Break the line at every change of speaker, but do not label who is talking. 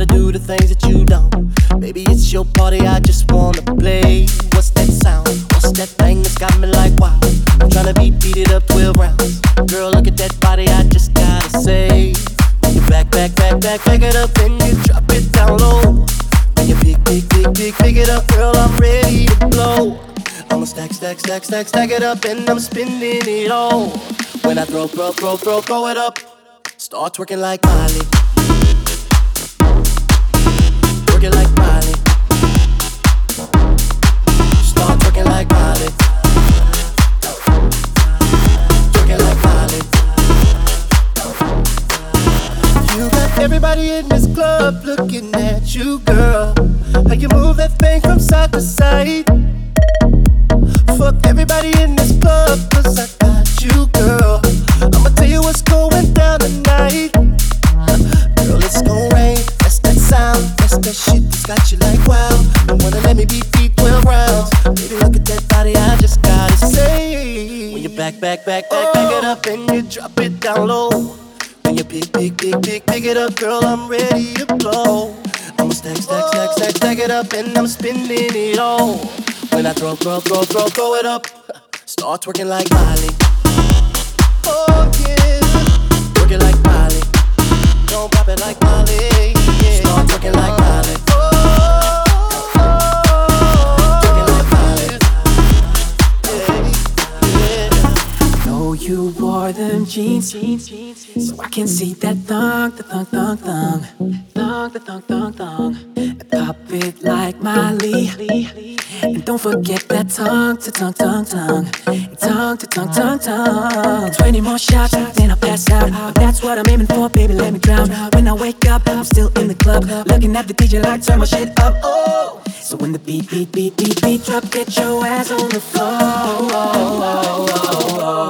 to do the things that you don't. Baby, it's your party, I just wanna play. What's that sound? What's that thing that's got me like wow? I'm tryna to be beat up 12 rounds. Girl, look at that body, I just gotta say. You back, back, back, back, back it up, then you drop it down low. When you pick, pick, pick, pick, pick it up, girl, I'm ready to blow. I'ma stack, stack, stack, stack, stack it up, and I'm spinning it all. When I throw, throw, throw, throw, throw it up, start twerking like Miley. This club looking at you, girl. How you move that thing from side to side. Fuck everybody in this club, cause I got you, girl. I'ma tell you what's going down tonight. Girl, it's gon' rain. That's that sound. That's that shit that's got you like wow. Don't wanna let me beat feet 12 rounds. Baby, look at that body, I just gotta say. When you back, back, back, back, back it up and you drop it down low. Pick, pick, pick, pick, pick it up, girl, I'm ready to blow. I'ma stack, stack, stack, stack, stack it up and I'm spinning it all. When I throw, throw, throw, throw, throw it up, start twerking like Miley. Oh yeah,
you wore them jeans, jeans so I can see that thong, the thong, thong, thong, thong, the thong, thong, thong, pop it like Miley. And don't forget that tongue to tongue, tongue, tongue, and tongue to tongue, tongue, tongue. Twenty more shots, then I'll pass out. That's what I'm aiming for, baby. Let me drown. When I wake up, I'm still in the club, looking at the DJ like turn my shit up. Oh, so when the beat, beat, beat, beat, beat drop, get your ass on the floor.
Oh, oh, oh,